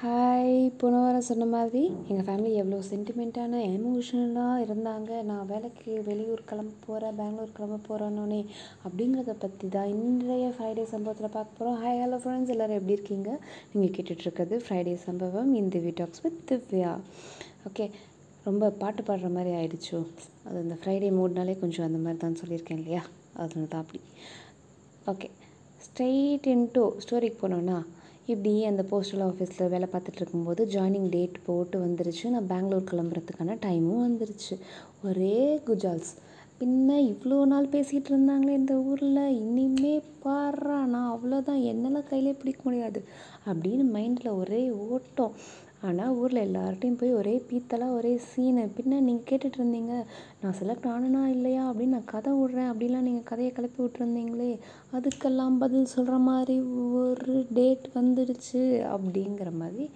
Hi போன வாரம் சொன்ன மாதிரி எங்கள் ஃபேமிலி எவ்வளோ சென்டிமெண்ட்டான எமோஷனலாக இருந்தாங்க. நான் வேலைக்கு வெளியூர் கிளம்ப போகிறேன் பெங்களூர் கிளம்ப போகிறேன்னொன்னே அப்படிங்கிறத பற்றி தான் இன்றைய ஃப்ரைடே சம்பவத்தில் பார்க்க போகிறோம் ஹாய் ஹலோ ஃப்ரெண்ட்ஸ் எல்லோரும் எப்படி இருக்கீங்க? நீங்கள் கேட்டுட்ருக்கிறது ஃப்ரைடே சம்பவம் இன் திவி டாக்ஸ் வித் திவ்யா. ஓகே ரொம்ப பாட்டு பாடுற மாதிரி ஆயிடுச்சோ. அது இந்த ஃப்ரைடே மூட்னாலே கொஞ்சம் அந்த மாதிரி தான் சொல்லியிருக்கேன் இல்லையா? அதனால தான் அப்படி. ஓகே ஸ்ட்ரெயிட் இன்ட்டு ஸ்டோரிக்கு போனோன்னா இப்படி அந்த போஸ்டல் ஆஃபீஸில் வேலை பார்த்துட்டு இருக்கும்போது ஜாயினிங் டேட் போட்டு வந்துருச்சு. நான் பெங்களூர் கிளம்புறதுக்கான டைமும் வந்துருச்சு. ஒரே குஜால்ஸ். பின்ன இவ்வளோ நாள் பேசிகிட்டு இருந்தாங்களே இந்த ஊரில். இனிமே பாடுறா. நான் அவ்வளோதான் என்னெல்லாம் கையிலே பிடிக்க முடியாது. அப்படின்னு மைண்டில் ஒரே ஓட்டம். ஆனால் ஊரில் எல்லார்ட்டையும் போய் ஒரே பீத்தலாக ஒரே சீனு பின்ன நீங்கள் கேட்டுட்டு இருந்தீங்க நான் செலக்ட் ஆனனா இல்லையா? அப்படின்னு நான் கதை விட்றேன். அப்படிலாம் நீங்கள் கதையை கிளப்பி விட்ருந்தீங்களே அதுக்கெல்லாம் பதில் சொல்கிற மாதிரி ஒரு டேட் வந்துடுச்சு அப்படிங்கிற மாதிரி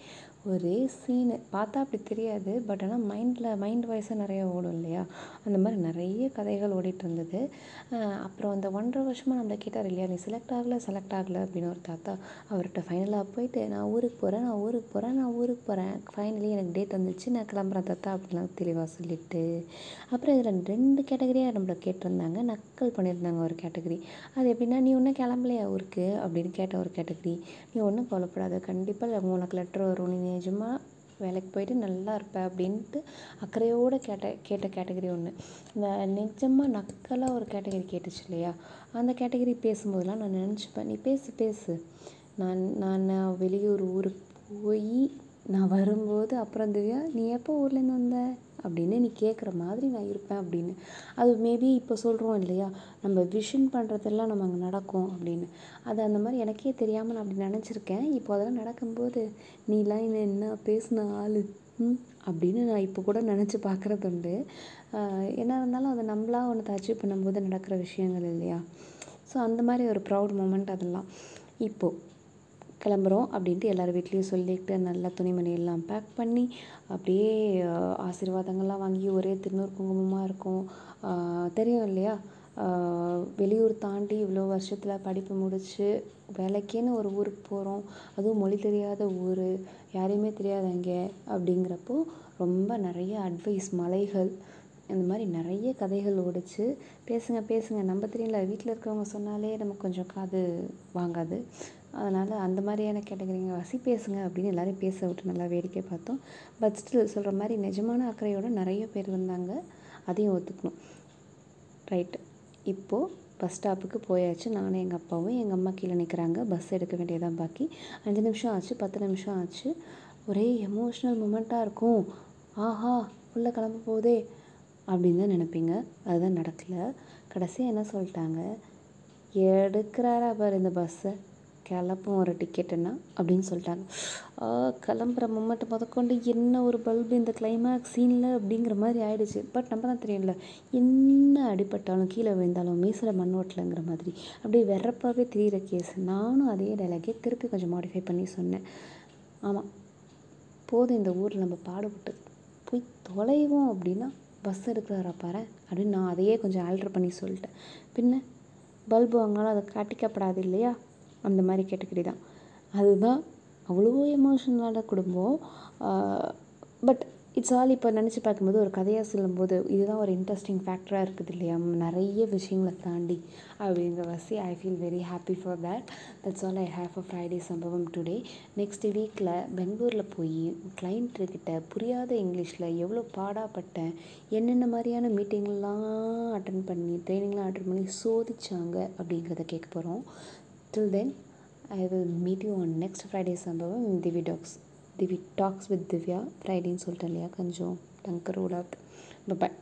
ஒரே சீனு பார்த்தா அப்படி தெரியாது பட் ஆனால் மைண்டில் மைண்ட் வாய்ஸாக நிறையா ஓடும் இல்லையா? அந்த மாதிரி நிறைய கதைகள் ஓடிட்டு இருந்தது. அப்புறம் அந்த ஒன்றரை வருஷமாக நம்மளை கேட்டார் இல்லையா? நீ செலக்ட் ஆகலை செலக்ட் ஆகலை அப்படின்னு ஒரு தாத்தா அவர்கிட்ட ஃபைனலாக போயிட்டு நான் ஊருக்கு போகிறேன் நான் ஊருக்கு போகிறேன் நான் ஊருக்கு போகிறேன் ஃபைனலி எனக்கு டேட் வந்துச்சு நான் கிளம்புறேன் தாத்தா அப்படிலாம் தெளிவாக சொல்லிட்டு. அப்புறம் இதில் ரெண்டு கேட்டகரியாக நம்மளை கேட்டிருந்தாங்க. நக்கல் பண்ணியிருந்தாங்க ஒரு கேட்டகரி அது எப்படின்னா நீ ஒன்றும் கிளம்பலையா ஊருக்கு? அப்படின்னு கேட்ட ஒரு கேட்டகரி நீ ஒன்றும் கவலைப்படாத கண்டிப்பாக உனக்கு லெட்டர் வரும். நீ நிஜமாக வேலைக்கு போயிட்டு நல்லா இருப்ப அப்படின்ட்டு அக்கறையோடு கேட்ட கேட்ட கேட்டகரி ஒன்று இந்த நிஜமாக நக்கலாக ஒரு கேட்டகரி கேட்டுச்சு இல்லையா? அந்த கேட்டகரி பேசும்போதெல்லாம் நான் நினச்சிப்பேன். நீ பேசு பேசு. நான் நான் வெளியூர் ஊருக்கு போய் நான் வரும்போது அப்புறம் திவ்யா நீ எப்போ ஊர்லேருந்து வந்த? அப்படின்னு நீ கேட்குற மாதிரி நான் இருப்பேன் அப்படின்னு. அது மேபி இப்போ சொல்கிறோம் இல்லையா? நம்ம விஷன் பண்ணுறதெல்லாம் நம்ம அங்கே நடக்கும் அப்படின்னு. அது அந்த மாதிரி எனக்கே தெரியாமல் நான் அப்படி நினச்சிருக்கேன். இப்போ அதெல்லாம் நடக்கும்போது நீலாம் என்ன என்ன பேசின ஆள்? அப்படின்னு நான் இப்போ கூட நினச்சி பார்க்குறது உண்டு. என்ன இருந்தாலும் அதை நம்மளாக ஒன்று அச்சீவ் பண்ணும்போது நடக்கிற விஷயங்கள் இல்லையா? ஸோ அந்த மாதிரி ஒரு ப்ரௌட் மூமெண்ட் அதெல்லாம். இப்போது கிளம்புறோம் அப்படின்ட்டு எல்லோரும் வீட்லேயும் சொல்லிட்டு நல்லா துணிமணி எல்லாம் பேக் பண்ணி அப்படியே ஆசீர்வாதங்கள்லாம் வாங்கி ஒரே திருநூறு குங்குமமாக இருக்கும். தெரியும் இல்லையா? வெளியூர் தாண்டி இவ்வளோ வருஷத்தில் படிப்பு முடித்து வேலைக்கேன்னு ஒரு ஊருக்கு போகிறோம் அதுவும் மொழி தெரியாத ஊர் யாரையுமே தெரியாது அப்படிங்கிறப்போ ரொம்ப நிறைய அட்வைஸ் மலைகள் இந்த மாதிரி நிறைய கதைகள் ஓடிச்சு. பேசுங்க பேசுங்க. நம்ம தெரியல வீட்டில் இருக்கிறவங்க சொன்னாலே நமக்கு கொஞ்சம் காது வாங்காது. அதனால் அந்த மாதிரியான கேட்டகரிங்க வசி பேசுங்க அப்படின்னு எல்லோரும் பேச விட்டு நல்லா வேடிக்கை பார்த்தோம். பட் ஸ்டில் சொல்கிற மாதிரி நிஜமான அக்கறையோடு நிறைய பேர் வந்தாங்க. அதையும் ஒத்துக்கணும். ரைட்டு இப்போது பஸ் ஸ்டாப்புக்கு போயாச்சு. நானும் எங்கள் அப்பாவும் எங்கள் அம்மா கீழே நிற்கிறாங்க பஸ் எடுக்க வேண்டியதான் பாக்கி. அஞ்சு நிமிஷம் ஆச்சு பத்து நிமிஷம் ஆச்சு. ஒரே எமோஷ்னல் மூமெண்ட்டாக இருக்கும். ஆஹா உள்ளே கிளம்ப போதே அப்படின்னு தான் நினைப்பீங்க. அதுதான் நடக்கலை. கடைசியாக என்ன சொல்லிட்டாங்க? எடுக்கிறாரா பாரு இந்த பஸ்ஸை கிளப்பும் ஒரு டிக்கெட்டுன்னா அப்படின்னு சொல்லிட்டாங்க. கிளம்புற மொமெண்ட் முதற்கொண்டு என்ன ஒரு பல்பு இந்த கிளைமேக்ஸ் சீனில் அப்படிங்கிற மாதிரி ஆயிடுச்சு. பட் நம்ம தான் தெரியல என்ன அடிபட்டாலும் கீழே விழுந்தாலும் மீசில் மண் ஓட்டலைங்கிற மாதிரி. அப்படியே வெறப்பாகவே தெரிகிற கேஸ் நானும் அதே டைலாகே திருப்பி கொஞ்சம் மாடிஃபை பண்ணி சொன்னேன். ஆமாம் போதும் இந்த ஊரில் நம்ம பாடுபட்டு போய் தொலைவோம் அப்படின்னா பஸ் எடுக்கிறாரா பாரு அப்படின்னு நான் அதையே கொஞ்சம் ஆல்ட்ரு பண்ணி சொல்லிட்டேன். பின்ன பல்பு வாங்கினாலும் அதை காட்டிக்கப்படாது இல்லையா? அந்த மாதிரி கேட்டகரி தான். அதுதான் அவ்வளோ எமோஷனலான குடும்பம். பட் இட்ஸ் ஆல் இப்போ நினச்சி பார்க்கும்போது ஒரு கதையாக சொல்லும்போது இதுதான் ஒரு இன்ட்ரெஸ்டிங் ஃபேக்டராக இருக்குது இல்லையா? நிறைய விஷயங்களை தாண்டி அப்படிங்கிற வசி I feel very happy for that that's all I have a Friday சம்பவம் டுடே நெக்ஸ்ட் வீக்கில் பெங்களூரில் போய் கிளைண்ட்டுக்கிட்ட புரியாத இங்கிலீஷில் எவ்வளோ பாடாப்பட்டேன் என்னென்ன மாதிரியான மீட்டிங்லாம் அட்டன் பண்ணி ட்ரைனிங்லாம் அட்டன் பண்ணி சோதிச்சாங்க அப்படிங்கிறத கேட்க போகிறோம் till then I will meet you on next Friday சம்பவம் திவி டாக்ஸ் திவி டாக்ஸ் வித் திவ்யா ஃப்ரைடேன்னு சொல்லிட்டேன் இல்லையா கொஞ்சம் டங்கர் ரூல் அவுட் பாய்